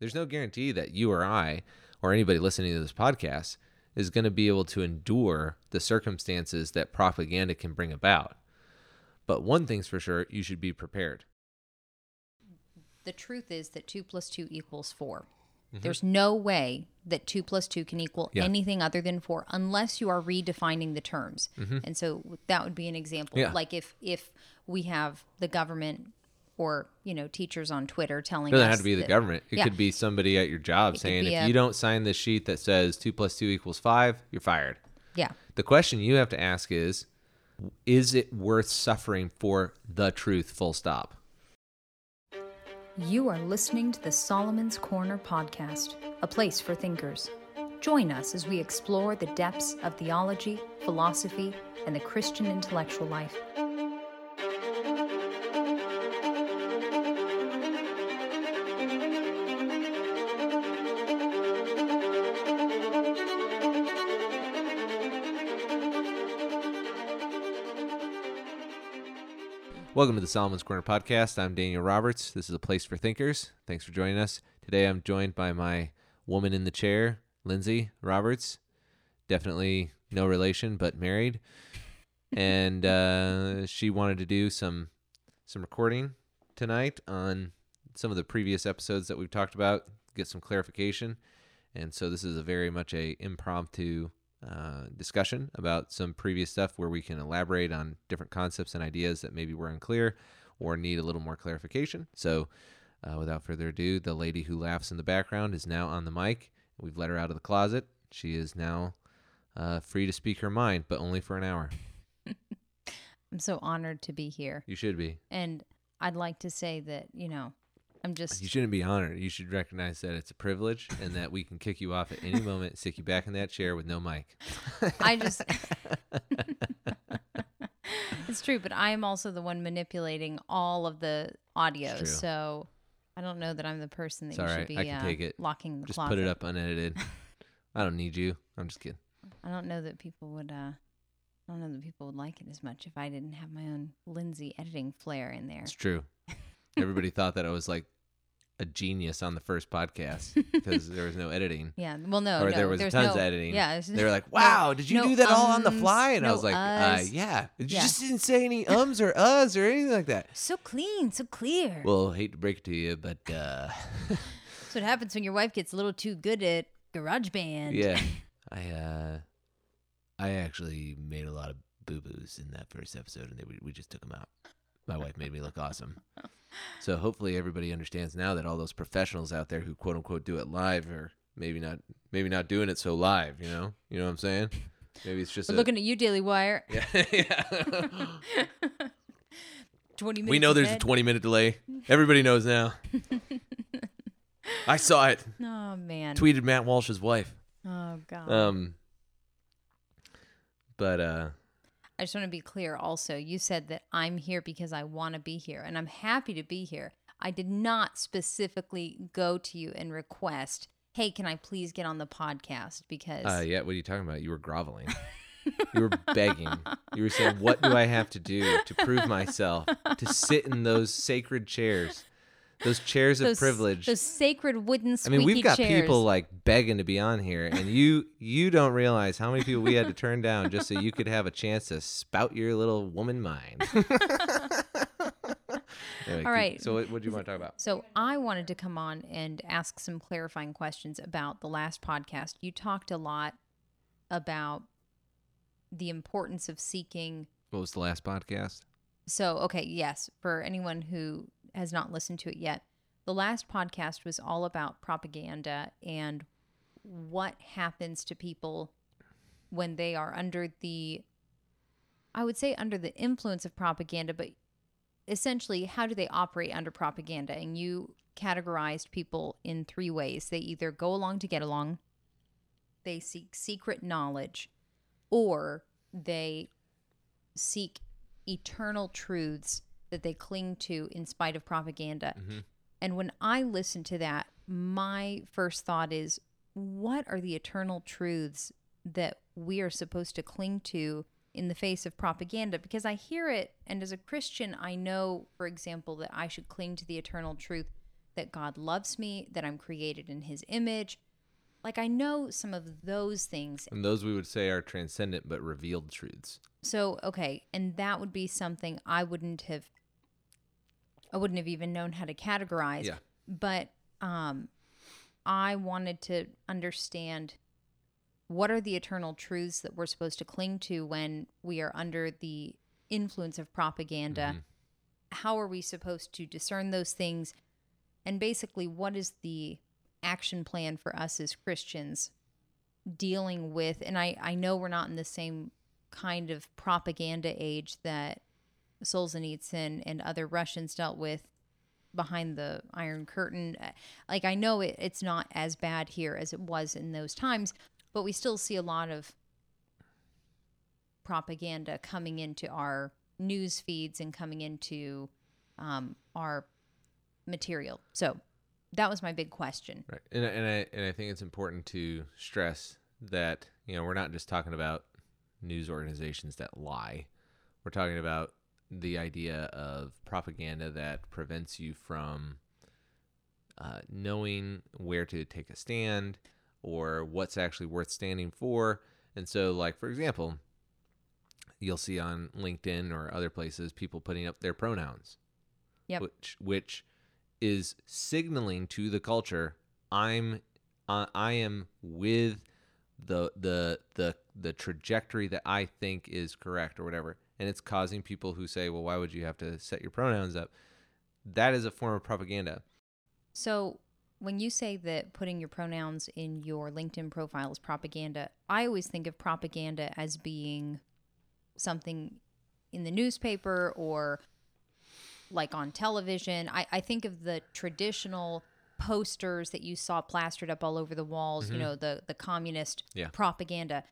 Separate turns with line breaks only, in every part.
There's no guarantee that you or I or anybody listening to this podcast is going to be able to endure the circumstances that propaganda can bring about. But one thing's for sure, you should be prepared.
The truth is that 2 plus 2 equals 4. Mm-hmm. There's no way that 2 plus 2 can equal
Yeah.
anything other than 4 unless you are redefining the terms. Mm-hmm. And so that would be an example.
Yeah.
Like if if we have the government or, you know, teachers on Twitter telling
It doesn't have to be the government. It
Yeah.
could be somebody at your job
could
saying, if
a-
you don't sign this sheet that says two plus two equals five, you're fired.
Yeah.
The question you have to ask is, is it worth suffering for the truth? Full stop.
You are listening to the Solomon's Corner podcast, a place for thinkers. Join us as we explore the depths of theology, philosophy, and the Christian intellectual life.
Welcome to the Solomon's Corner podcast. I'm Daniel Roberts. This is a place for thinkers. Thanks for joining us. Today I'm joined by my woman in the chair, Lindsay Roberts. Definitely no relation, but married. And uh, she wanted to do some some recording tonight on some of the previous episodes that we've talked about, get some clarification. And so this is a very much a impromptu uh, discussion about some previous stuff where we can elaborate on different concepts and ideas that maybe were unclear or need a little more clarification. So, uh, without further ado, the lady who laughs in the background is now on the mic. We've let her out of the closet. She is now uh, free to speak her mind, but only for an hour.
I'm so honored to be here.
You should be.
And I'd like to say that, you know, I'm just
You shouldn't be honored. You should recognize that it's a privilege and that we can kick you off at any moment, stick you back in that chair with no mic.
I just It's true, but I am also the one manipulating all of the audio. So I don't know that I'm the person that
It's
you should
right.
be
I can
uh,
take it.
locking the
Just
closet.
put it up unedited. I don't need you. I'm just kidding.
I don't know that people would uh I don't know that people would like it as much if I didn't have my own Lindsay editing flair in there.
It's true. Everybody thought that I was like a genius on the first podcast because there was no editing.
Yeah. Well no,
or
no,
there was tons
no,
of editing.
Yeah.
They were like, "Wow, did you
no
do that all on the fly?" And I was like, uh, "Yeah." You
Yeah.
just didn't say any ums or uhs or anything like that.
So clean, so clear.
Well, hate to break it to you, but uh,
That's what happens when your wife gets a little too good at GarageBand.
yeah, I uh, I actually made a lot of boo boos in that first episode, and they, we we just took them out. My wife made me look awesome. So hopefully everybody understands now that all those professionals out there who quote unquote do it live are maybe not maybe not doing it so live. You know, you know what I'm saying? Maybe it's just a,
looking at you, Daily Wire.
yeah. yeah.
20 minutes
we know there's a 20 minute delay. Everybody knows now. I saw it.
Oh man.
Tweeted Matt Walsh's wife.
Oh god.
Um, but uh,
I just want to be clear also. You said that I'm here because I want to be here and I'm happy to be here. I did not specifically go to you and request, "Hey, can I please get on the podcast?" because
uh, yeah. What are you talking about? You were groveling. you were begging. You were saying, "What do I have to do to prove myself to sit in those sacred chairs, those chairs of privilege?"
those sacred wooden
I mean, we've got
chairs.
people like begging to be on here, and you you don't realize how many people we had to turn down just so you could have a chance to spout your little woman mind. Anyway,
All
keep- So, what, what do you want to talk about?
So I wanted to come on and ask some clarifying questions about the last podcast. You talked a lot about the importance of seeking
What was the last podcast?
So, okay, yes, for anyone who has not listened to it yet, the last podcast was all about propaganda and what happens to people when they are under the, I would say, under the influence of propaganda, but essentially, how do they operate under propaganda? And you categorized people in three ways they either go along to get along, they seek secret knowledge, or they seek eternal truths that they cling to in spite of propaganda.
Mhm.
And when I listen to that, my first thought is what are the eternal truths that we are supposed to cling to in the face of propaganda? Because I hear it, and as a Christian, I know, for example, that I should cling to the eternal truth that God loves me, that I'm created in his image. Like I know some of those things.
And those we would say are transcendent but revealed truths.
So, okay, and that would be something I wouldn't have I wouldn't have even known how to categorize.
Yeah.
But um I wanted to understand what are the eternal truths that we're supposed to cling to when we are under the influence of propaganda? How are we supposed to discern those things? And basically, what is the action plan for us as Christians dealing with? And I, I know we're not in the same kind of propaganda age that Solzhenitsyn and other Russians dealt with behind the Iron Curtain. Uh, Like I know it, it's not as bad here as it was in those times, but we still see a lot of propaganda coming into our news feeds and coming into um, our material. So that was my big question.
Right. And, and I and I think it's important to stress that, you know, we're not just talking about news organizations that lie. We're talking about the idea of propaganda that prevents you from uh, knowing where to take a stand or what's actually worth standing for. And so, like, for example, you'll see on LinkedIn or other places people putting up their pronouns
Yep.
which which is signaling to the culture I'm uh, I am with the the the the trajectory that I think is correct or whatever and it's causing people who say well why would you have to set your pronouns up that is a form of propaganda
So when you say that putting your pronouns in your LinkedIn profile is propaganda, I always think of propaganda as being something in the newspaper or like on television. I, I think of the traditional posters that you saw plastered up all over the walls, you mm-hmm. know, the the communist
Yeah.
propaganda.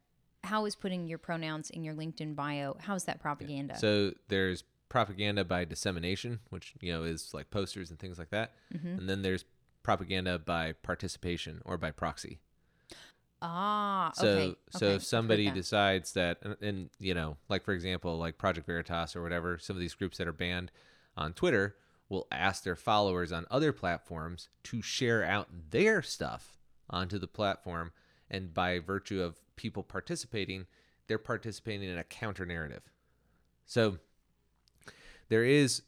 How is putting your pronouns in your LinkedIn bio? How is that propaganda?
So there's propaganda by dissemination, which you know is like posters and things like that, and then there's propaganda by participation or by proxy.
ah,
So
okay.
so
okay,
if somebody
that.
decides that, and, and you know, like for example, like Project Veritas or whatever, some of these groups that are banned on Twitter will ask their followers on other platforms to share out their stuff onto the platform, and by virtue of people participating, they're participating in a counter narrative. So there is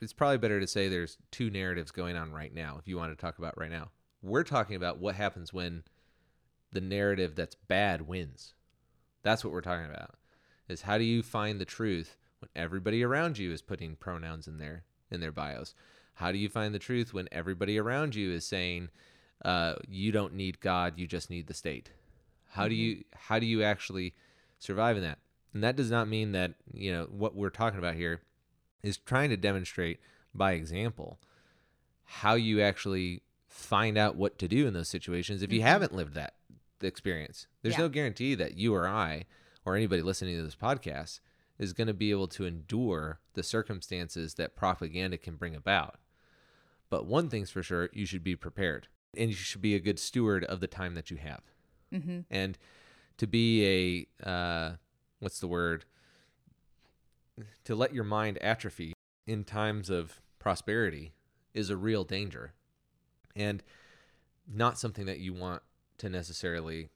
it's probably better to say there's two narratives going on right now if you want to talk about right now. We're talking about what happens when the narrative that's bad wins. That's what we're talking about is how do you find the truth when everybody around you is putting pronouns in their in their bios? How do you find the truth when everybody around you is saying uh, you don't need god you just need the state how do you how do you actually survive in that and that does not mean that you know what we're talking about here is trying to demonstrate by example how you actually find out what to do in those situations if you haven't lived that experience. There's
Yeah.
no guarantee that you or I or anybody listening to this podcast is going to be able to endure the circumstances that propaganda can bring about. But one thing's for sure, you should be prepared and you should be a good steward of the time that you have.
Mm-hmm.
And to be a, uh, what's the word? To let your mind atrophy in times of prosperity is a real danger and not something that you want to necessarily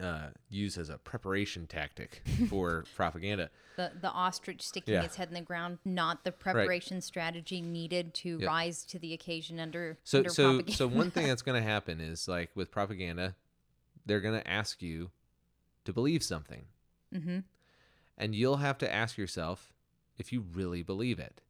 uh, use as a preparation tactic for propaganda.
the the ostrich sticking
Yeah.
its head in the ground, not the preparation strategy needed to
Yeah.
rise to the occasion under
So
under
so
propaganda.
so one thing that's going to happen is like with propaganda, they're going to ask you to believe something.
mm-hmm.
And you'll have to ask yourself if you really believe it.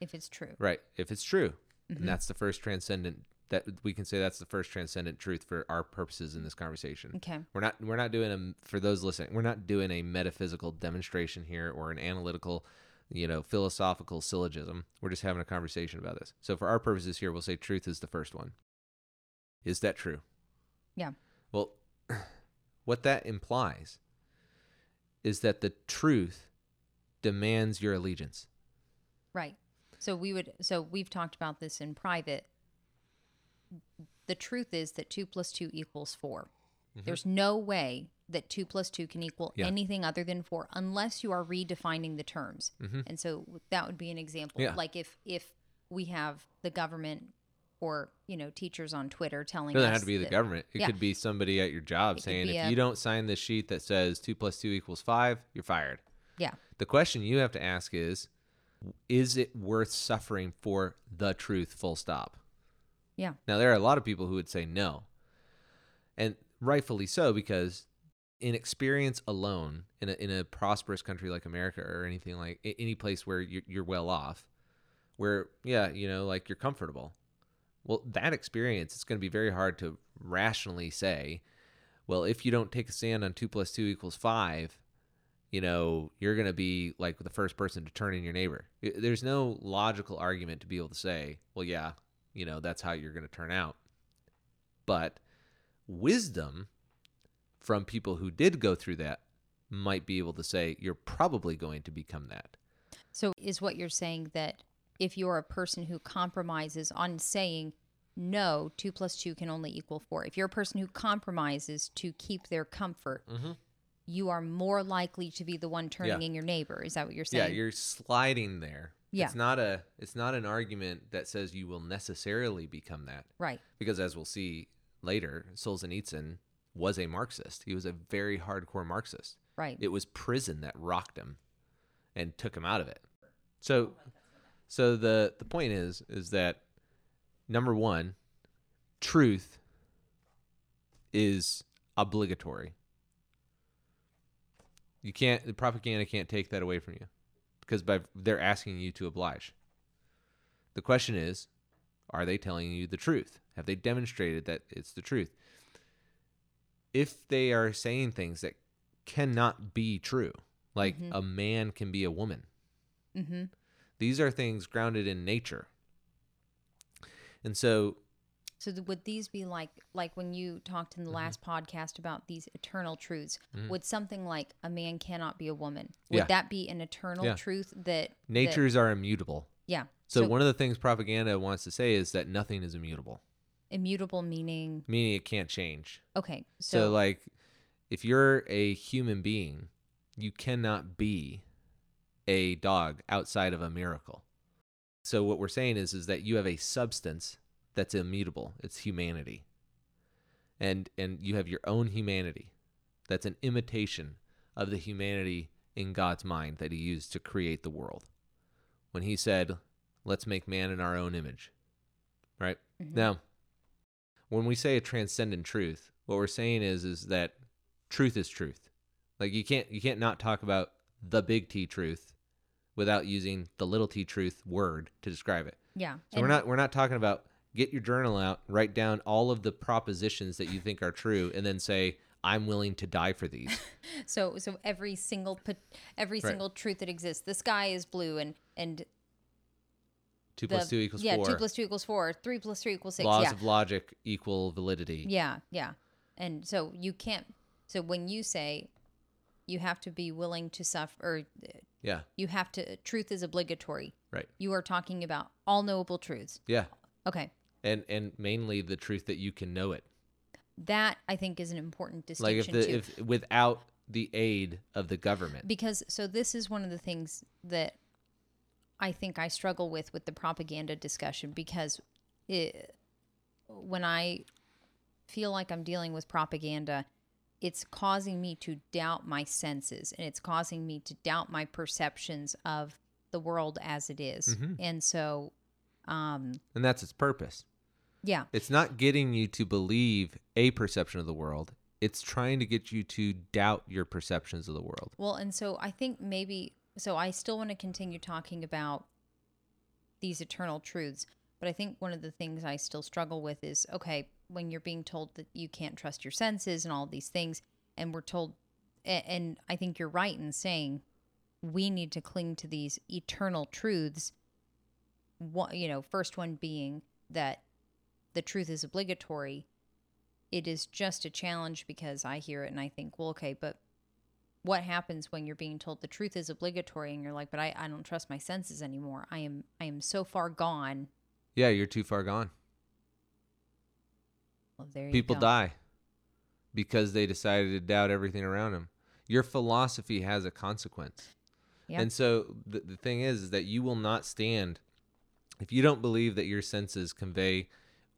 if it's true.
Right. If it's true. And that's the first transcendent that we can say that's the first transcendent truth for our purposes in this conversation.
Okay.
We're not we're not doing a for those listening, we're not doing a metaphysical demonstration here or an analytical, you know, philosophical syllogism. We're just having a conversation about this. So for our purposes here, we'll say truth is the first one. Is that true?
Yeah.
Well, what that implies is that the truth demands your allegiance.
Right. So we would so we've talked about this in private. The truth is that two plus two equals 4 There's no way that two plus two can equal
Mm-hmm. Yeah.
anything other than four unless you are redefining the terms.
Mhm.
And so that would be an example.
Yeah.
Like if if we have the government or you know teachers on Twitter telling
It doesn't
us
have to be the government. It
Yeah.
could be somebody at your job
It
saying, if
a-
you don't sign this sheet that says two plus two equals five, you're fired.
Yeah.
The question you have to ask is, is it worth suffering for the truth? Full stop.
Yeah.
Now there are a lot of people who would say no, and rightfully so because in experience alone, in a in a prosperous country like America or anything like any place where you're, you're well off, where yeah you know like you're comfortable, well that experience it's going to be very hard to rationally say, well if you don't take a stand on two plus two equals five, you know you're going to be like the first person to turn in your neighbor. There's no logical argument to be able to say, well yeah you know that's how you're going to turn out, but wisdom from people who did go through that might be able to say you're probably going to become that.
So is what you're saying that if you're a person who compromises on saying no, two plus two can only equal four. If you're a person who compromises to keep their comfort,
Mhm.
you are more likely to be the one turning
Yeah.
in your neighbor. Is that what you're saying?
Yeah, you're sliding there.
Yeah.
It's not a it's not an argument that says you will necessarily become that
right.
because as we'll see later, Solzhenitsyn was a Marxist. He was a very hardcore Marxist.
Right.
It was prison that rocked him and took him out of it. So so the the point is is that number 1, truth is obligatory. You can't the propaganda can't take that away from you because by they're asking you to oblige. The question is, are they telling you the truth? Have they demonstrated that it's the truth? If they are saying things that cannot be true, like
Mhm.
a man can be a woman,
Mm-hmm.
these are things grounded in nature. And so,
So th- would these be like like when you talked in the
Mm-hmm.
last podcast about these eternal truths? Would something like a man cannot be a woman? Would
Yeah.
that be an eternal
Yeah.
truth that that-
natures are immutable.
yeah.
So, one of the things propaganda wants to say is that nothing is immutable,
immutable meaning
meaning it can't change.
okay.
So,
So,
like, if you're a human being, you cannot be a dog outside of a miracle. So, what we're saying is, is that you have a substance that's immutable. It's humanity, and and you have your own humanity. That's an imitation of the humanity in God's mind that He used to create the world. When He said, "Let's make man in our own image," right?
Mhm.
Now, when we say a transcendent truth, what we're saying is is that truth is truth. Like you can't you can't not talk about the big T truth without using the little T truth word to describe it.
yeah.
So we're not we're not talking about get your journal out, write down all of the propositions that you think are true, and then say I'm willing to die for these.
So so every single every
Right.
single truth that exists. The sky is blue and and
Two
the
plus two equals
yeah
four.
two plus two equals four. Three plus three equals six.
Laws
yeah.
of logic equal validity.
Yeah, yeah. And so you can't so when you say you have to be willing to suffer or
Yeah.
you have to truth is obligatory.
Right.
You are talking about all knowable truths.
Yeah.
Okay.
And and mainly the truth that you can know it.
That I think is an important
Like
distinction
if the
too.
if without the aid of the government.
because so this is one of the things that I think I struggle with with the propaganda discussion because it, when I feel like I'm dealing with propaganda, it's causing me to doubt my senses and it's causing me to doubt my perceptions of the world as it is.
Mm-hmm.
And so, um,
And that's its purpose.
Yeah,
It's not getting you to believe a perception of the world. It's trying to get you to doubt your perceptions of the world.
Well, and so I think maybe so I still want to continue talking about these eternal truths, but I think one of the things I still struggle with is okay, when you're being told that you can't trust your senses and all these things and we're told and I think you're right in saying we need to cling to these eternal truths. One, you know, first one being that the truth is obligatory. It is just a challenge because I hear it and I think, well, okay, but what happens when you're being told the truth is obligatory and you're like, but I, I don't trust my senses anymore. I am I am so far gone.
Yeah, you're too far gone.
Well, there you
People
go.
die because they decided to doubt everything around them. Your philosophy has a consequence.
Yeah.
And so the, the thing is, is that you will not stand if you don't believe that your senses convey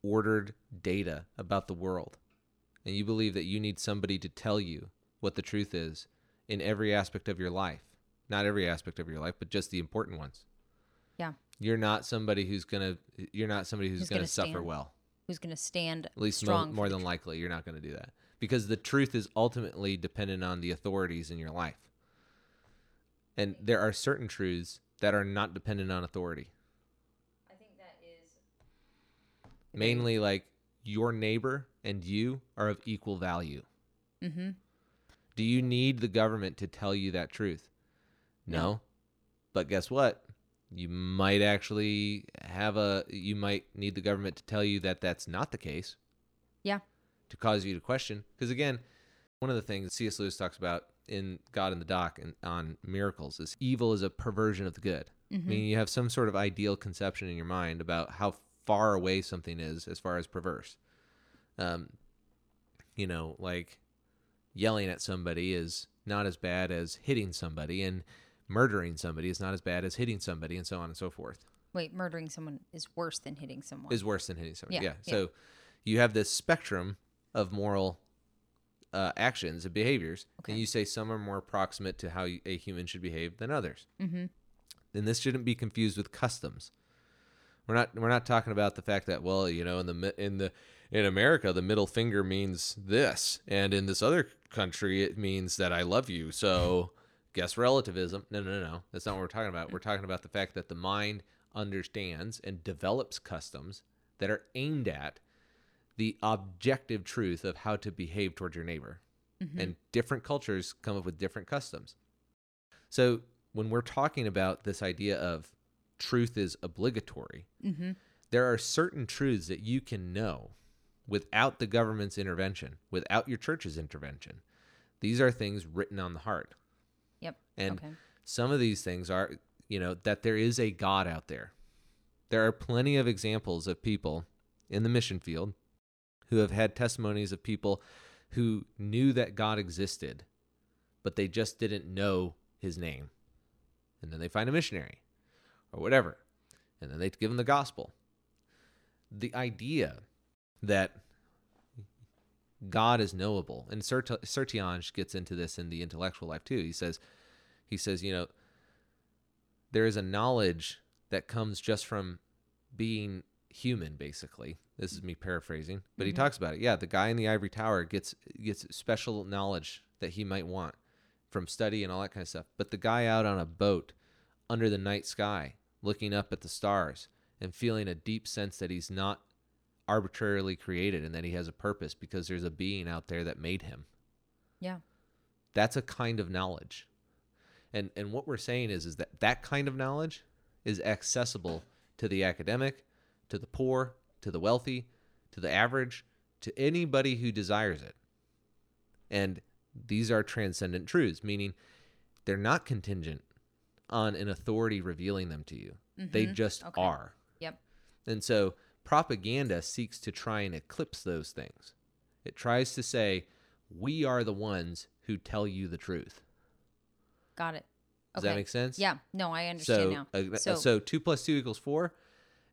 ordered data about the world, and you believe that you need somebody to tell you what the truth is in every aspect of your life, not every aspect of your life, but just the important ones.
Yeah.
You're not somebody who's gonna. You're not somebody who's,
Who's
gonna,
gonna
suffer well.
Who's going to stand
At least
strong? for
more than likely, you're not going to do that because the truth is ultimately dependent on the authorities in your life. And there are certain truths that are not dependent on authority.
I think that is
Mainly, like your neighbor and you are of equal value.
Mm-hmm.
Do you need the government to tell you that truth? No.
No.
But guess what? You might actually have a, you might need the government to tell you that that's not the case.
Yeah.
To cause you to question. Because again, one of the things C.S. Lewis talks about in God in the Dock and on miracles is evil is a perversion of the good. I mean, you have some sort of ideal conception in your mind about how far away something is as far as perverse. Um, you know, like yelling at somebody is not as bad as hitting somebody, and murdering somebody is not as bad as hitting somebody, and so on and so forth.
Wait, murdering someone is worse than hitting someone.
Is worse than hitting somebody.
Yeah,
Yeah.
yeah.
So you have this spectrum of moral uh, actions and behaviors,
Okay.
and you say some are more proximate to how a human should behave than others.
mm-hmm.
then this shouldn't be confused with customs. We're not we're not talking about the fact that well, you know, in the in the in America, the middle finger means this, and in this other country, it means that I love you. So, guess relativism? No, no, no, no. That's not what we're talking about. We're talking about the fact that the mind understands and develops customs that are aimed at the objective truth of how to behave towards your neighbor. Mm-hmm. And different cultures come up with different customs. So when we're talking about this idea of truth is obligatory,
Mm-hmm.
there are certain truths that you can know without the government's intervention, without your church's intervention. These are things written on the heart.
Yep.
And
okay.
some of these things are, you know, that there is a God out there. There are plenty of examples of people in the mission field who have had testimonies of people who knew that God existed, but they just didn't know his name. And then they find a missionary or whatever, and then they give them the gospel. The idea that God is knowable, and Sert- Sertillanges gets into this in the intellectual life too. He says, he says, you know, there is a knowledge that comes just from being human basically. This is me paraphrasing but he mm-hmm. talks about it. Yeah the guy in the ivory tower gets gets special knowledge that he might want from study and all that kind of stuff. But the guy out on a boat under the night sky looking up at the stars and feeling a deep sense that he's not arbitrarily created and that he has a purpose because there's a being out there that made him.
Yeah.
that's a kind of knowledge. And and what we're saying is is that that kind of knowledge is accessible to the academic to the poor to the wealthy to the average to anybody who desires it. And these are transcendent truths meaning they're not contingent on an authority revealing them to you they just
Okay.
are
Yep.
and so propaganda seeks to try and eclipse those things. It tries to say, we are the ones who tell you the truth.
Got it.
Does
okay.
that make sense?
Yeah. No, I understand
So,
now.
uh,
so,
so, two plus two equals four.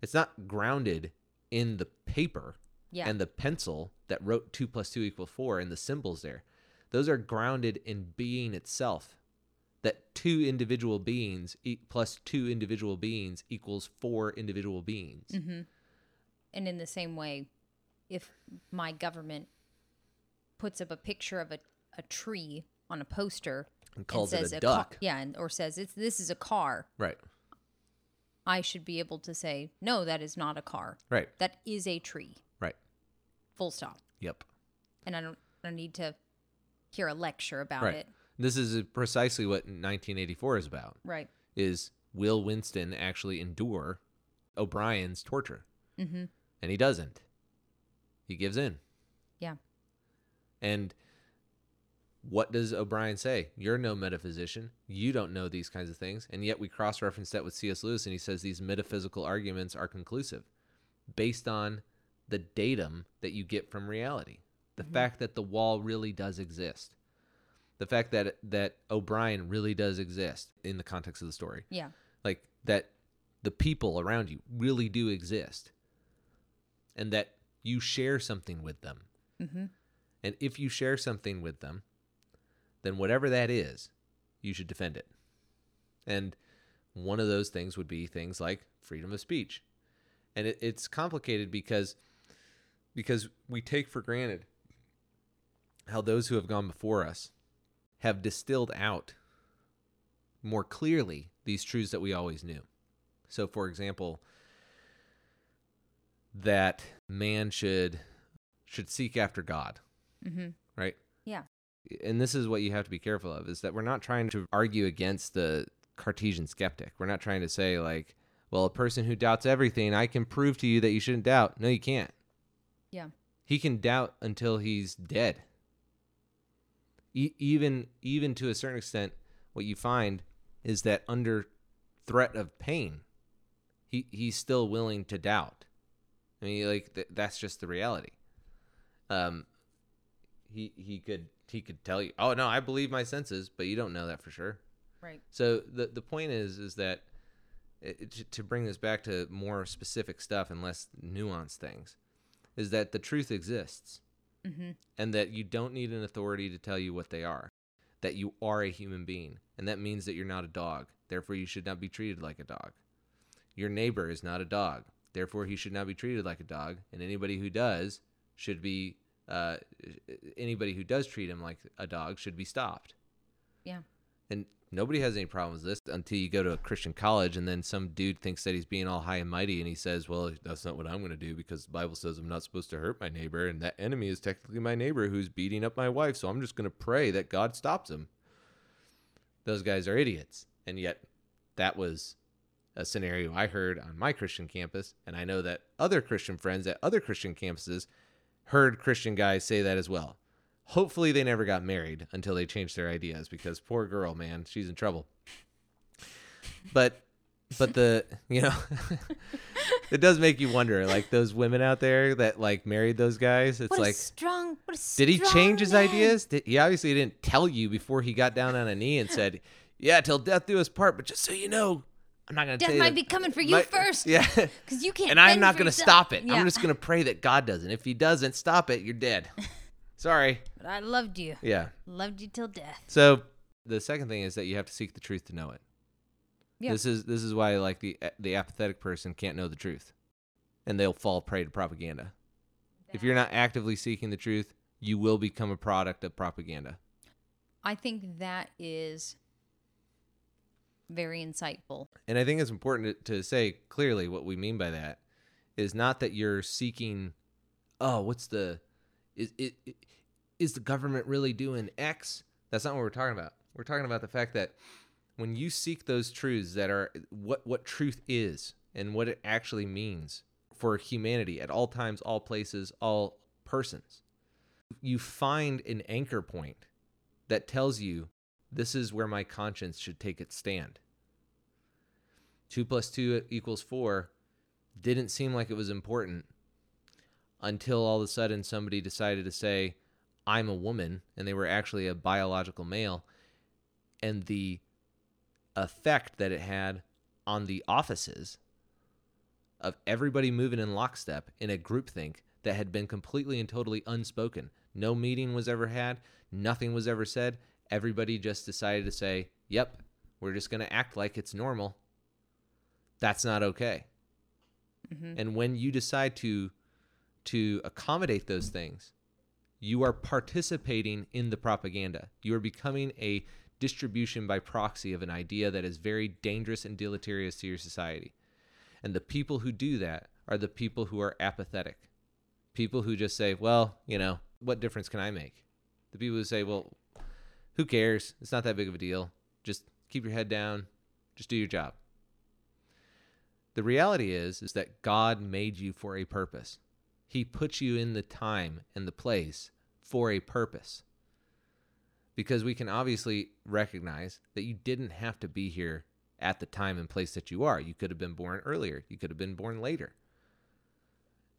It's not grounded in the paper
yeah.
and the pencil that wrote two plus two equals four and the symbols there. Those are grounded in being itself. That two individual beings e- plus two individual beings equals four individual beings.
Mm-hmm. and in the same way, if my government puts up a picture of a, a tree on a poster
And calls
and
it a
ca-
duck.
yeah, and, or says it's this is a car,
Right.
I should be able to say no, that is not a car.
Right.
That is a tree.
Right.
Full stop.
Yep.
And I don't, I don't need to hear a lecture about
Right.
it.
This is precisely what 1984 is about.
Right.
Is will Winston actually endure O'Brien's torture?
Mm-hmm.
And he doesn't. He gives in.
Yeah.
And what does O'Brien say? You're no metaphysician. You don't know these kinds of things. And yet we cross reference that with C.S. Lewis, and he says these metaphysical arguments are conclusive based on the datum that you get from reality. The fact that the wall really does exist. The fact that that O'Brien really does exist in the context of the story.
Yeah.
Like that the people around you really do exist. And that You share something with them.
Mm-hmm.
And if you share something with them, then whatever that is, you should defend it. And one of those things would be things like freedom of speech. And it, it's complicated because because we take for granted how those who have gone before us have distilled out more clearly these truths that we always knew. So for example, that man should should seek after God,
Mm-hmm.
right?
Yeah.
and this is what you have to be careful of is that we're not trying to argue against the Cartesian skeptic. We're not trying to say like, well, a person who doubts everything, I can prove to you that you shouldn't doubt. No, you can't.
Yeah.
He can doubt until he's dead. E- even even to a certain extent, what you find is that under threat of pain, he he's still willing to doubt. I mean, like th- that's just the reality. Um, he he could he could tell you, oh no, I believe my senses, but you don't know that for sure.
Right.
So the the point is is that it, to- to bring this back to more specific stuff and less nuanced things, is that the truth exists
Mm-hmm.
and that you don't need an authority to tell you what they are. That you are a human being, and that means that you're not a dog. Therefore, you should not be treated like a dog. Your neighbor is not a dog. Therefore, he should not be treated like a dog. And anybody who does should be uh, anybody who does treat him like a dog should be stopped.
Yeah.
And nobody has any problems with this until you go to a Christian college and then some dude thinks that he's being all high and mighty and he says, Well, that's not what I'm going to do because the Bible says I'm not supposed to hurt my neighbor and that enemy is technically my neighbor who's beating up my wife. So I'm just going to pray that God stops him. Those guys are idiots. And yet, that was a scenario I heard on my Christian campus. And I know that other Christian friends at other Christian campuses heard Christian guys say that as well. Hopefully, they never got married until they changed their ideas because poor girl, man, she's in trouble. But, but the, you know, it does make you wonder like those women out there that like married those guys. It's
What
like,
strong. What a
did he change his
man.
ideas? Did, he obviously didn't tell you before he got down on a knee and said, "Yeah, till death do us part." But just so you know, I'm not going to
Death might
that-
be coming for you
might-
first.
Yeah,
Because you can't.
and I'm not going to
yourself.
stop it.
Yeah.
I'm just going to pray that God doesn't. If He doesn't stop it, you're dead. Sorry.
But I loved you.
Yeah.
Loved you till death.
So the second thing is that you have to seek the truth to know it.
Yeah.
This is this is why like the the apathetic person can't know the truth, and they'll fall prey to propaganda. If you're not actively seeking the truth, you will become a product of propaganda.
I think that is very insightful.
And I think it's important to, to say clearly what we mean by that is not that you're seeking, oh, what's the, is it, is the government really doing X? That's not what we're talking about. We're talking about the fact that when you seek those truths that are what what truth is and what it actually means for humanity at all times, all places, all persons, you find an anchor point that tells you this is where my conscience should take its stand. Two plus two equals four didn't seem like it was important until all of a sudden somebody decided to say, I'm a woman, and they were actually a biological male. And the effect that it had on the offices of everybody moving in lockstep in a groupthink that had been completely and totally unspoken. No meeting was ever had, nothing was ever said. Everybody just decided to say, Yep, we're just going to act like it's normal. That's not okay. Mm-hmm. And when you decide to to accommodate those things, you are participating in the propaganda. You are becoming a distribution by proxy of an idea that is very dangerous and deleterious to your society. And the people who do that are the people who are apathetic. People who just say, well, you know, what difference can I make? The people who say, well, who cares? It's not that big of a deal. Just keep your head down. Just do your job. The reality is is that God made you for a purpose. He puts you in the time and the place for a purpose. Because we can obviously recognize that you didn't have to be here at the time and place that you are. You could have been born earlier, you could have been born later.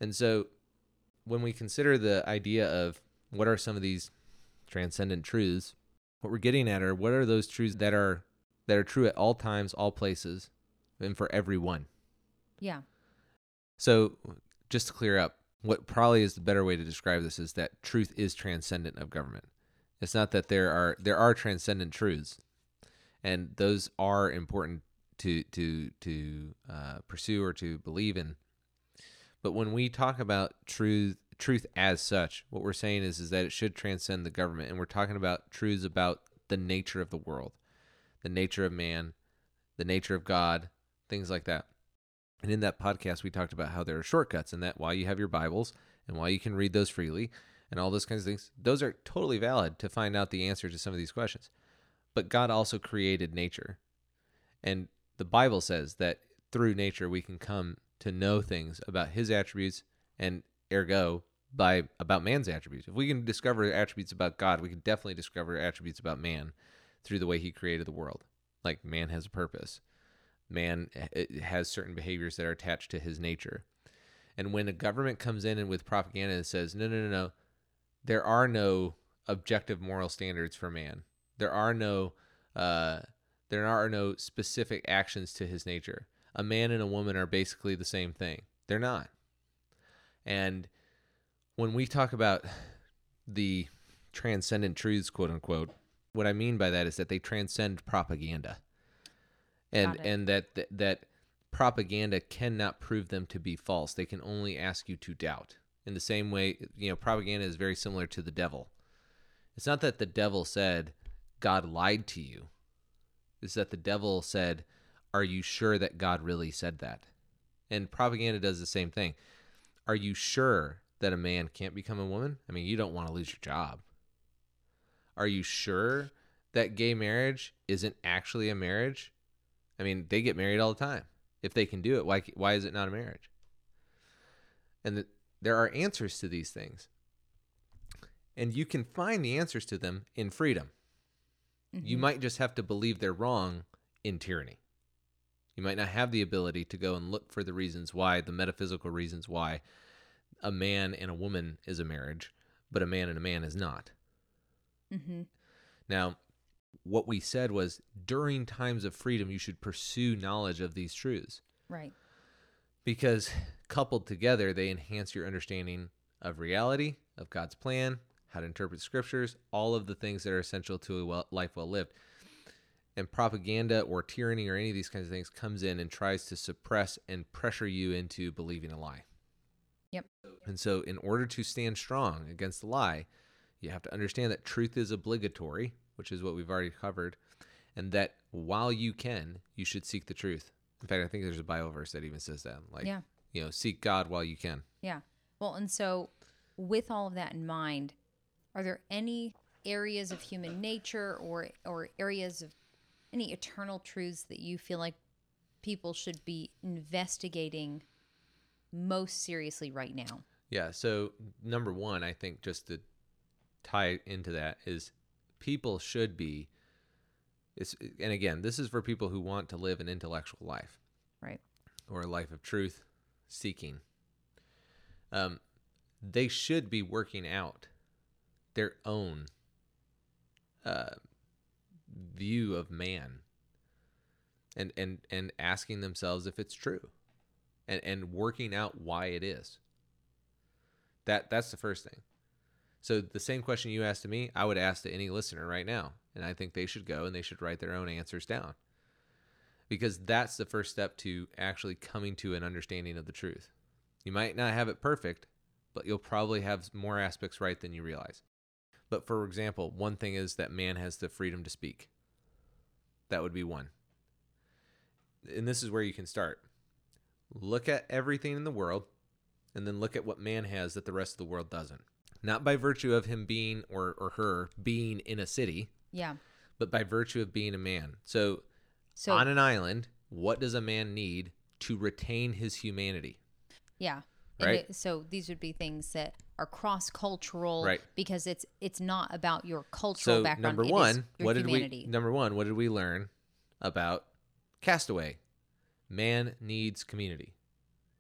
And so when we consider the idea of what are some of these transcendent truths, what we're getting at are what are those truths that are that are true at all times, all places, and for everyone.
Yeah.
So, just to clear up, what probably is the better way to describe this is that truth is transcendent of government. It's not that there are there are transcendent truths, and those are important to to to uh, pursue or to believe in. But when we talk about truth truth as such, what we're saying is is that it should transcend the government, and we're talking about truths about the nature of the world, the nature of man, the nature of God, things like that. And in that podcast, we talked about how there are shortcuts and that while you have your Bibles and while you can read those freely and all those kinds of things, those are totally valid to find out the answer to some of these questions. But God also created nature. And the Bible says that through nature, we can come to know things about his attributes and ergo by about man's attributes. If we can discover attributes about God, we can definitely discover attributes about man through the way he created the world. Like man has a purpose man has certain behaviors that are attached to his nature. And when a government comes in and with propaganda and says, no, no, no, no, there are no objective moral standards for man. There are no, uh, there are no specific actions to his nature. A man and a woman are basically the same thing. They're not. And when we talk about the transcendent truths, quote unquote, what I mean by that is that they transcend propaganda and and that, that that propaganda cannot prove them to be false. They can only ask you to doubt. In the same way, you know, propaganda is very similar to the devil. It's not that the devil said God lied to you. It's that the devil said, "Are you sure that God really said that?" And propaganda does the same thing. Are you sure that a man can't become a woman? I mean, you don't want to lose your job. Are you sure that gay marriage isn't actually a marriage? I mean, they get married all the time. If they can do it, why why is it not a marriage? And the, there are answers to these things. And you can find the answers to them in freedom. Mm-hmm. You might just have to believe they're wrong in tyranny. You might not have the ability to go and look for the reasons why, the metaphysical reasons why a man and a woman is a marriage, but a man and a man is not. Mm-hmm. Now, what we said was during times of freedom, you should pursue knowledge of these truths.
Right.
Because coupled together, they enhance your understanding of reality, of God's plan, how to interpret scriptures, all of the things that are essential to a well, life well lived. And propaganda or tyranny or any of these kinds of things comes in and tries to suppress and pressure you into believing a lie.
Yep.
And so, in order to stand strong against the lie, you have to understand that truth is obligatory which is what we've already covered, and that while you can, you should seek the truth. In fact, I think there's a Bible verse that even says that. Like, yeah. you know, seek God while you can.
Yeah. Well, and so with all of that in mind, are there any areas of human nature or or areas of any eternal truths that you feel like people should be investigating most seriously right now?
Yeah. So number one, I think just to tie into that is people should be it's, and again this is for people who want to live an intellectual life.
Right.
Or a life of truth seeking. Um, they should be working out their own uh, view of man and and and asking themselves if it's true and and working out why it is. That that's the first thing so the same question you asked to me, I would ask to any listener right now. And I think they should go and they should write their own answers down. Because that's the first step to actually coming to an understanding of the truth. You might not have it perfect, but you'll probably have more aspects right than you realize. But for example, one thing is that man has the freedom to speak. That would be one. And this is where you can start. Look at everything in the world and then look at what man has that the rest of the world doesn't not by virtue of him being or, or her being in a city.
Yeah.
But by virtue of being a man. So, so on an island, what does a man need to retain his humanity?
Yeah. Right. It, so these would be things that are cross cultural,
right?
Because it's it's not about your cultural so background.
Number one, what humanity. did we? Number one, what did we learn about Castaway? Man needs community.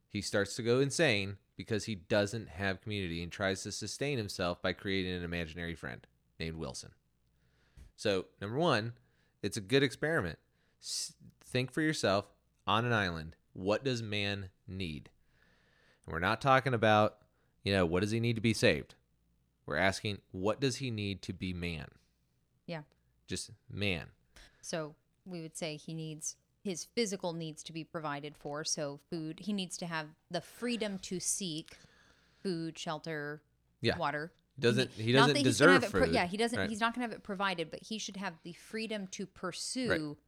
He starts to go insane because he doesn't have community and tries to sustain himself by creating an imaginary friend named Wilson. So, number one, it's a good experiment. S- think for yourself on an island, what does man need? And we're not talking about you know, what does he need to be saved? We're asking, what does he need to be man?
Yeah.
Just man.
So we would say he needs his physical needs to be provided for. So food, he needs to have the freedom to seek food, shelter,
Yeah.
water.
Doesn't he doesn't
that
deserve
have it pro- yeah, he doesn't.
right?
He's not going to have it provided, but he should have the freedom to pursue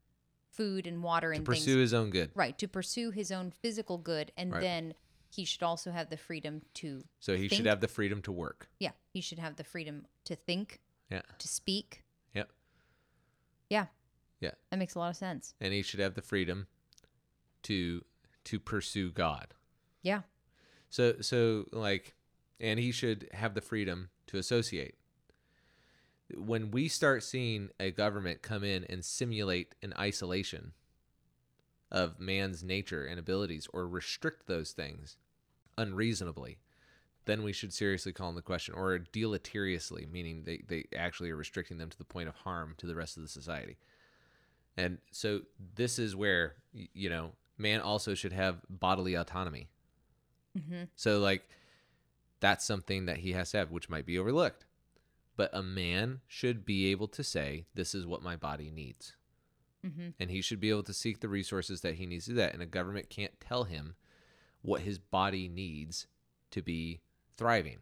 food and water
to
and
pursue
things.
his own good.
Right, to pursue his own physical good, and
Right.
then he should also have the freedom to.
So he
think.
should have the freedom to work.
Yeah, he should have the freedom to think,
Yeah.
to speak.
Yep.
Yeah,
Yeah.
that makes a lot of sense.
And he should have the freedom to to pursue God.
Yeah,
So so like and he should have the freedom to associate. When we start seeing a government come in and simulate an isolation of man's nature and abilities or restrict those things unreasonably, then we should seriously call into question or deleteriously, meaning they, they actually are restricting them to the point of harm to the rest of the society. And so this is where, you know, man also should have bodily autonomy.
hmm
So like that's something that he has to have, which might be overlooked. But a man should be able to say, "This is what my body needs,"
hmm
and he should be able to seek the resources that he needs to do that. And a government can't tell him what his body needs to be thriving.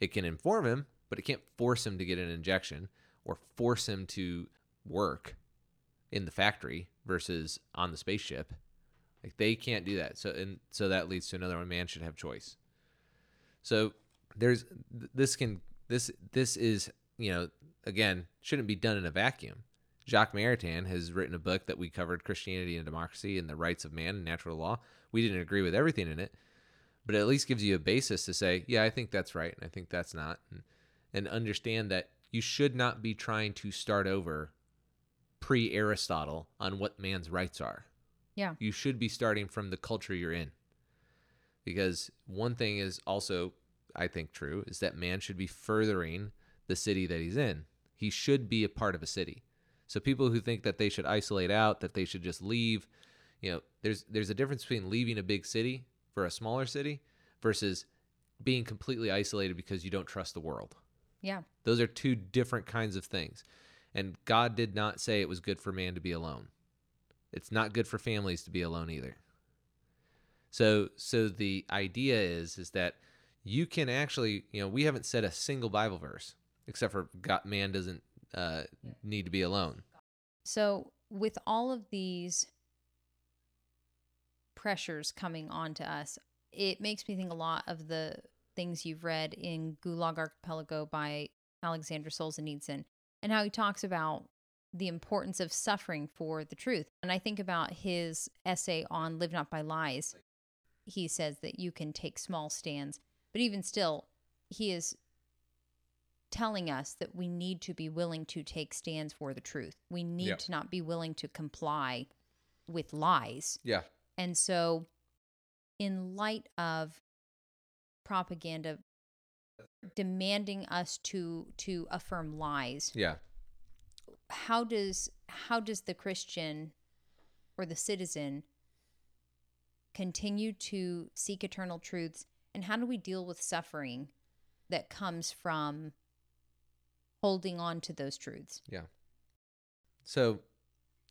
It can inform him, but it can't force him to get an injection or force him to work in the factory versus on the spaceship. Like they can't do that. So and so that leads to another one. Man should have choice. So there's this can this this is you know again shouldn't be done in a vacuum. Jacques Maritain has written a book that we covered Christianity and Democracy and the Rights of Man and Natural Law. We didn't agree with everything in it, but it at least gives you a basis to say, yeah, I think that's right and I think that's not, and, and understand that you should not be trying to start over pre Aristotle on what man's rights are
yeah,
you should be starting from the culture you're in. Because one thing is also, I think, true is that man should be furthering the city that he's in. He should be a part of a city. So people who think that they should isolate out, that they should just leave, you know, there's there's a difference between leaving a big city for a smaller city versus being completely isolated because you don't trust the world.
yeah,
Those are two different kinds of things. And God did not say it was good for man to be alone. It's not good for families to be alone either. So so the idea is is that you can actually, you know, we haven't said a single Bible verse except for God man doesn't uh, need to be alone.
So, with all of these pressures coming onto us, it makes me think a lot of the things you've read in Gulag Archipelago by Alexander Solzhenitsyn and how he talks about the importance of suffering for the truth. And I think about his essay on Live Not by Lies. He says that you can take small stands, but even still, he is telling us that we need to be willing to take stands for the truth. We need
Yep.
to not be willing to comply with lies.
Yeah.
And so, in light of propaganda demanding us to to affirm lies,
Yeah.
how does how does the Christian or the citizen continue to seek eternal truths and how do we deal with suffering that comes from holding on to those truths? Yeah.
So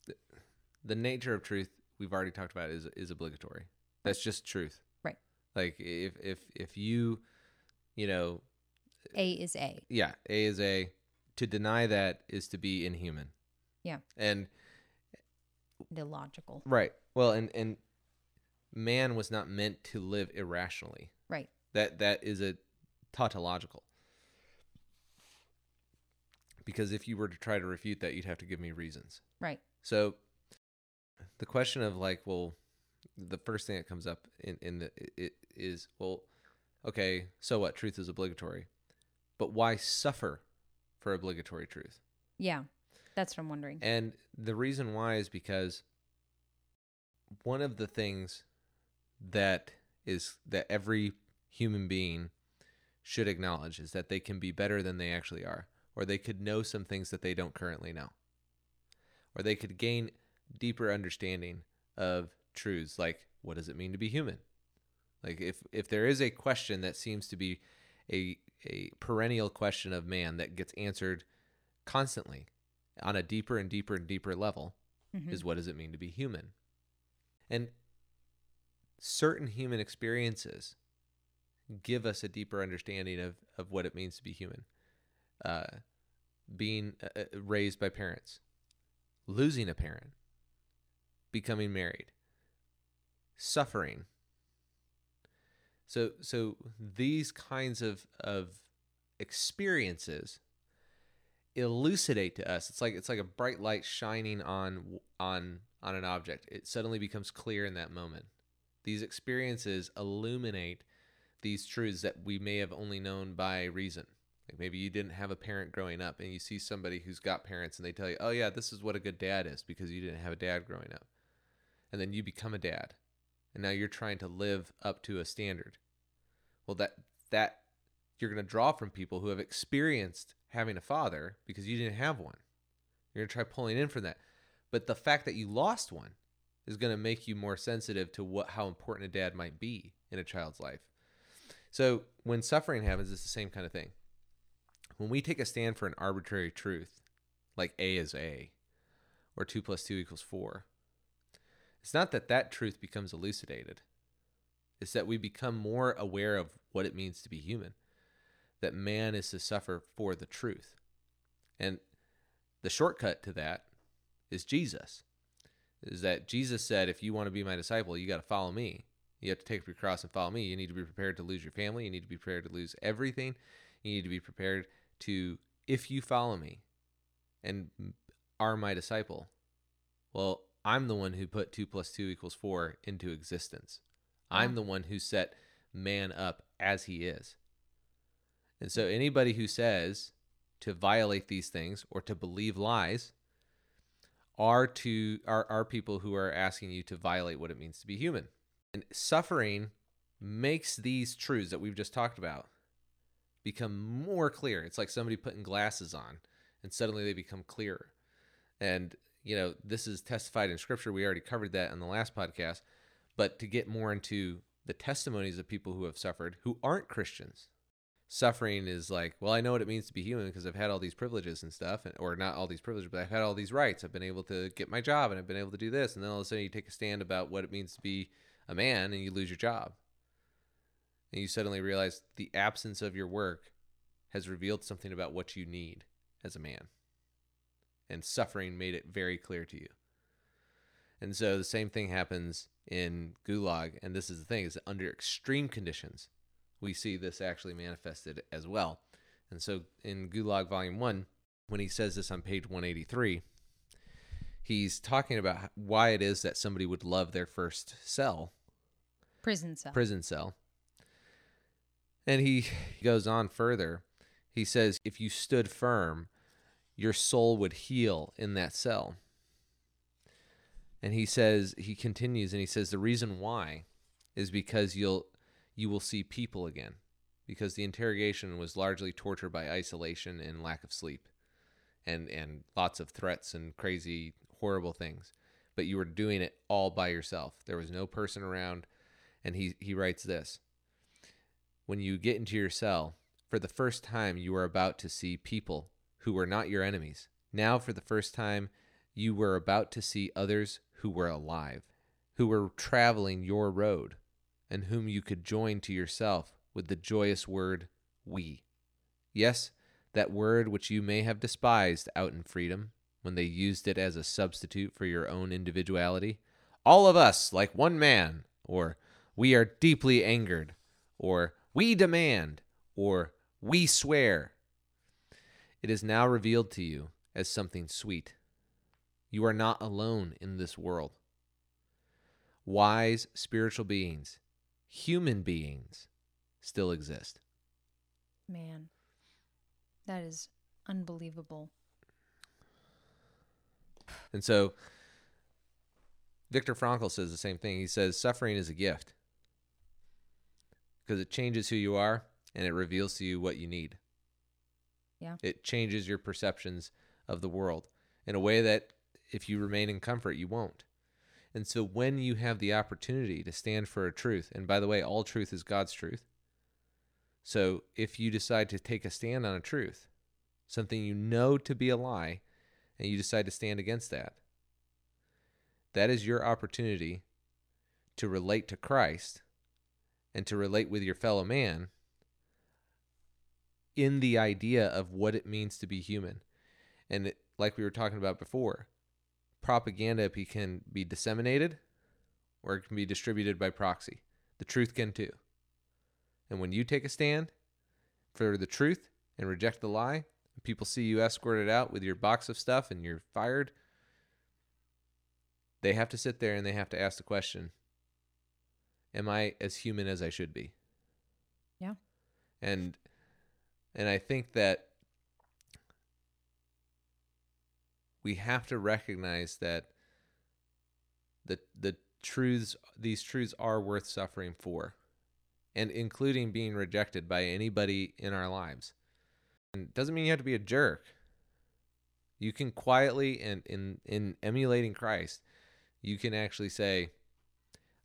th- the nature of truth we've already talked about is is obligatory. That's just truth.
Right.
Like if if if you you know
A is A.
yeah, A is A. To deny that is to be inhuman.
Yeah.
And
Illogical.
right. Well, and and man was not meant to live irrationally.
Right.
That that is a tautological. Because if you were to try to refute that, you'd have to give me reasons.
Right.
So the question of like, well, the first thing that comes up in in the it is well, okay, so what? Truth is obligatory, but why suffer for obligatory truth?
Yeah. That's what I'm wondering.
And the reason why is because one of the things that is that every human being should acknowledge is that they can be better than they actually are, or they could know some things that they don't currently know, or they could gain deeper understanding of truths like what does it mean to be human? Like if if there is a question that seems to be a a perennial question of man that gets answered constantly on a deeper and deeper and deeper level
Mhm.
is what does it mean to be human? And certain human experiences give us a deeper understanding of, of what it means to be human. Uh, being uh, uh, raised by parents, losing a parent, becoming married, suffering. So, so these kinds of, of experiences elucidate to us. It's like it's like a bright light shining on on on an object. It suddenly becomes clear in that moment. These experiences illuminate these truths that we may have only known by reason. Like maybe you didn't have a parent growing up and you see somebody who's got parents and they tell you, "Oh yeah, this is what a good dad is because you didn't have a dad growing up." And then you become a dad. And now you're trying to live up to a standard. Well, that that you're going to draw from people who have experienced having a father because you didn't have one. You're going to try pulling in from that. But the fact that you lost one is going to make you more sensitive to what how important a dad might be in a child's life. So, when suffering happens, it's the same kind of thing. When we take a stand for an arbitrary truth, like A is A, or 2 plus 2 equals 4, it's not that that truth becomes elucidated. It's that we become more aware of what it means to be human that man is to suffer for the truth. And the shortcut to that is Jesus. Is that Jesus said, if you want to be my disciple, you got to follow me. You have to take up your cross and follow me. You need to be prepared to lose your family. You need to be prepared to lose everything. You need to be prepared to, if you follow me and are my disciple, well, I'm the one who put 2 plus 2 equals 4 into existence. I'm
ah.
the one who set man up as he is. And so anybody who says to violate these things or to believe lies are to are, are people who are asking you to violate what it means to be human. And suffering makes these truths that we've just talked about become more clear. It's like somebody putting glasses on and suddenly they become clearer. And you know, this is testified in scripture. We already covered that in the last podcast. But to get more into the testimonies of people who have suffered who aren't Christians, suffering is like, well, I know what it means to be human because I've had all these privileges and stuff, and, or not all these privileges, but I've had all these rights. I've been able to get my job and I've been able to do this. And then all of a sudden you take a stand about what it means to be a man and you lose your job. And you suddenly realize the absence of your work has revealed something about what you need as a man. And suffering made it very clear to you. And so the same thing happens in Gulag. And this is the thing is that under extreme conditions, we see this actually manifested as well. And so in Gulag Volume 1, when he says this on page 183, he's talking about why it is that somebody would love their first cell,
Prison cell.
prison cell. And he goes on further. He says, if you stood firm, your soul would heal in that cell. And he says, he continues and he says, the reason why is because you'll you will see people again because the interrogation was largely torture by isolation and lack of sleep and and lots of threats and crazy horrible things. But you were doing it all by yourself. There was no person around. And he he writes this when you get into your cell for the first time you are about to see people who were not your enemies now for the first time you were about to see others who were alive who were traveling your road and whom you could join to yourself with the joyous word we. Yes, that word which you may have despised out in freedom when they used it as a substitute for your own individuality. All of us like one man, or we are deeply angered, or we demand, or we swear. It is now revealed to you as something sweet. You are not alone in this world. Wise spiritual beings human beings still exist.
Man, that is unbelievable.
And so Viktor Frankl says the same thing. He says suffering is a gift because it changes who you are and it reveals to you what you need.
Yeah.
It changes your perceptions of the world in a way that if you remain in comfort, you won't. And so when you have the opportunity to stand for a truth, and by the way, all truth is God's truth. So if you decide to take a stand on a truth, something you know to be a lie, and you decide to stand against that, that is your opportunity to relate to Christ and to relate with your fellow man in the idea of what it means to be human. And it, like we were talking about before, propaganda can be disseminated or it can be distributed by proxy. The truth can too. And when you take a stand for the truth and reject the lie, people see you escorted out with your box of stuff and you're fired, they have to sit there and they have to ask the question Am I as human as I should be?
Yeah.
And and I think that we have to recognize that the the truths these truths are worth suffering for and including being rejected by anybody in our lives. And doesn't mean you have to be a jerk. You can quietly and in in emulating christ you can actually say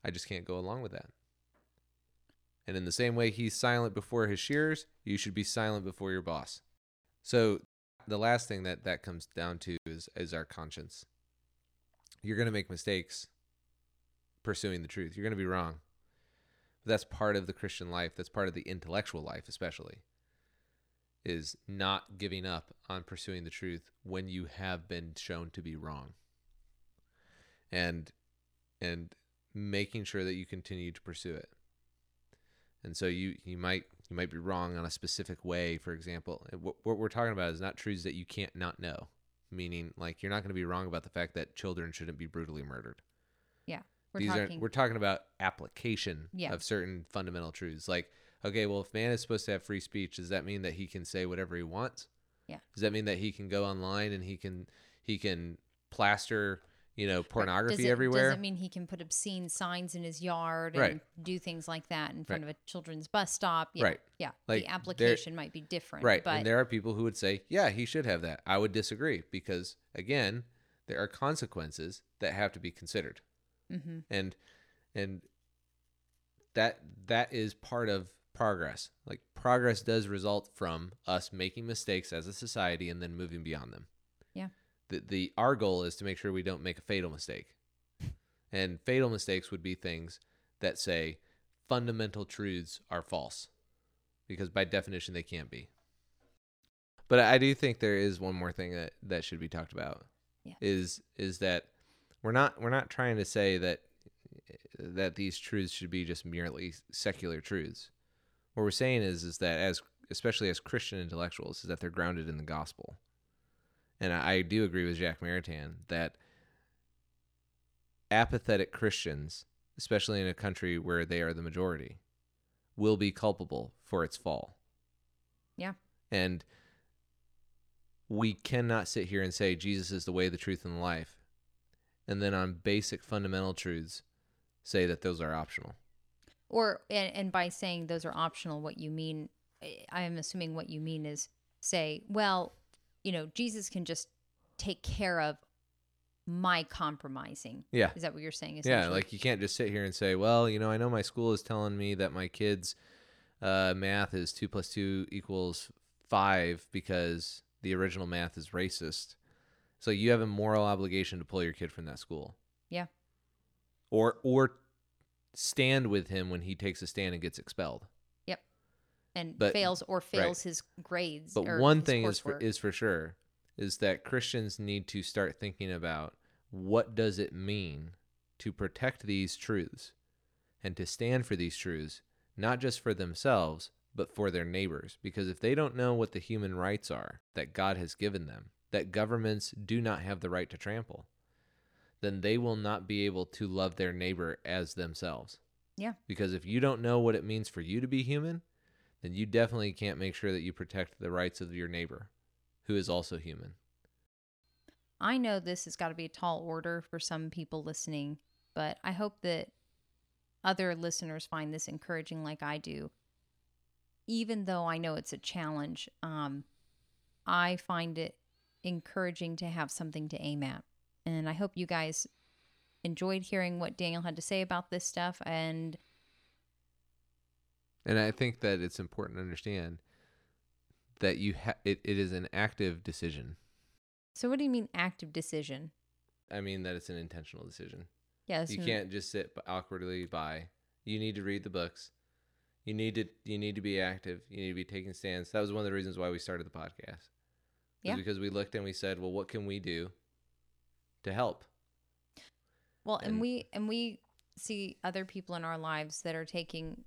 i just can't go along with that and in the same way he's silent before his shearers you should be silent before your boss so the last thing that that comes down to is is our conscience. You're going to make mistakes pursuing the truth. You're going to be wrong. That's part of the Christian life. That's part of the intellectual life, especially, is not giving up on pursuing the truth when you have been shown to be wrong. And and making sure that you continue to pursue it. And so you you might you might be wrong on a specific way, for example. What, what we're talking about is not truths that you can't not know, meaning like you're not going to be wrong about the fact that children shouldn't be brutally murdered.
Yeah. We're
These
talking
are we're talking about application
Yeah.
of certain fundamental truths. Like, okay, well, if man is supposed to have free speech, does that mean that he can say whatever he wants?
Yeah.
Does that mean that he can go online and he can he can plaster you know pornography
it,
everywhere?
Doesn't mean he can put obscene signs in his yard
Right.
and do things like that in front of a children's bus stop? Yeah.
Right.
Yeah.
Like,
the application might be different.
Right.
But
and there are people who would say, yeah, he should have that. I would disagree because, again, there are consequences that have to be considered.
Mhm.
And, and that, that is part of progress. Like progress does result from us making mistakes as a society and then moving beyond them. The, the, our goal is to make sure we don't make a fatal mistake. And fatal mistakes would be things that say fundamental truths are false because by definition they can't be. But I do think there is one more thing that that should be talked about.
Yeah.
Is is that we're not we're not trying to say that that these truths should be just merely secular truths. What we're saying is is that as especially as Christian intellectuals is that they're grounded in the gospel. And I, I do agree with Jacques Maritain that apathetic Christians, especially in a country where they are the majority, will be culpable for its fall.
Yeah.
And we cannot sit here and say Jesus is the way, the truth, and the life, and then on basic fundamental truths say that those are optional.
or and, and by saying those are optional, what you mean, I am assuming what you mean is say, well, you know, Jesus can just take care of my compromising.
Yeah.
Is that what you're saying?
Yeah, like you can't just sit here and say, well, you know, I know my school is telling me that my kids' uh, math is two plus two equals five because the original math is racist. So you have a moral obligation to pull your kid from that school.
Yeah.
Or or stand with him when he takes a stand and gets expelled.
And
but-
fails or fails his grades.
But one thing is for, is for sure is that Christians need to start thinking about what does it mean to protect these truths and to stand for these truths not just for themselves but for their neighbors because if they don't know what the human rights are that God has given them that governments do not have the right to trample then they will not be able to love their neighbor as themselves
Yeah.
because if you don't know what it means for you to be human then you definitely can't make sure that you protect the rights of your neighbor who is also human.
I know this has got to be a tall order for some people listening, but I hope that other listeners find this encouraging like I do. Even though I know it's a challenge, um, I find it encouraging to have something to aim at. And I hope you guys enjoyed hearing what Daniel had to say about this stuff. And
And I think that it's important to understand that you ha- it, it is an active decision.
so, what do you mean active decision?
I mean that it's an intentional decision.
Yes.
You can't just sit awkwardly by. You need to read the books. You need to you need to be active. You need to be taking stands. That was one of the reasons why we started the podcast.
Yeah.
Because we looked and we said, well, what can we do to help?
Well, and,
and-
we and we see other people in our lives that are taking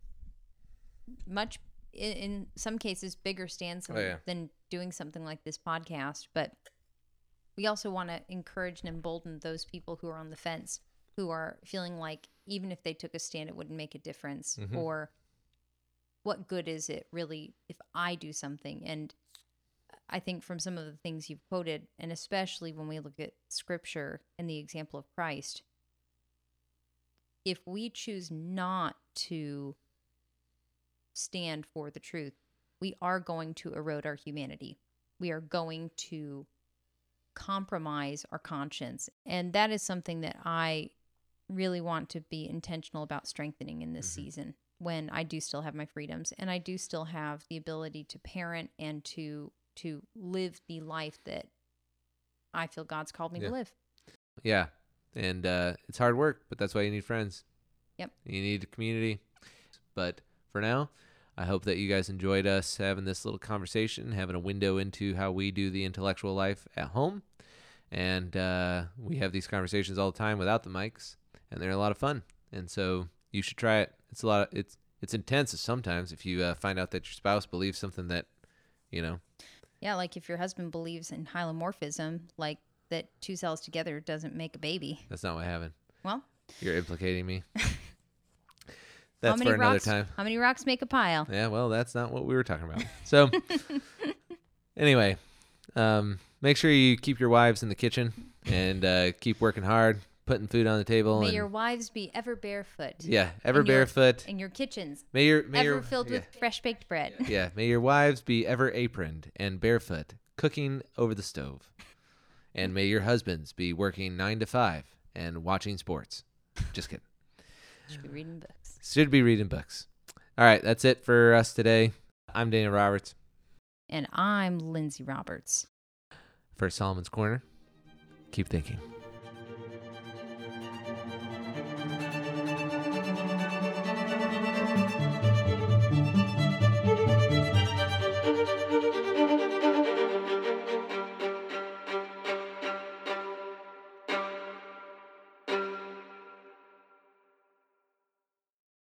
much in, in some cases bigger stands than,
Oh, yeah.
than doing something like this podcast, but we also want to encourage and embolden those people who are on the fence who are feeling like even if they took a stand it wouldn't make a difference
Mhm.
or what good is it really if I do something and I think from some of the things you've quoted, and especially when we look at scripture and the example of Christ, if we choose not to stand for the truth, we are going to erode our humanity. We are going to compromise our conscience. And that is something that I really want to be intentional about strengthening in this
Mhm.
season when I do still have my freedoms and I do still have the ability to parent and to to live the life that I feel God's called me
Yeah.
to live.
Yeah. And uh, it's hard work, but that's why you need friends.
Yep.
You need a community. But for now, I hope that you guys enjoyed us having this little conversation, having a window into how we do the intellectual life at home. And uh, we have these conversations all the time without the mics, and they're a lot of fun. And so you should try it. It's a lot. Of, it's it's intense sometimes if you uh, find out that your spouse believes something that, you know,
Yeah, like if your husband believes in hylomorphism, like that two cells together doesn't make a baby.
that's not what happened.
Well,
You're implicating me.
how
That's
many
for another
rocks,
time.
How many rocks make a pile?
Yeah, well, that's not what we were talking about. So, anyway, um, make sure you keep your wives in the kitchen and uh, keep working hard, putting food on the table.
May
and,
your wives be ever barefoot.
yeah, ever
your-
barefoot.
And your kitchens
May your may
ever
your
filled
yeah,
with fresh baked bread.
yeah, may your wives be ever aproned and barefoot, cooking over the stove, and may your husbands be working nine to five and watching sports. Just kidding.
Should be reading books.
Should be reading books. All right, that's it for us today. I'm Dana Roberts
And I'm Lindsay Roberts.
for Solomon's Corner. Keep thinking.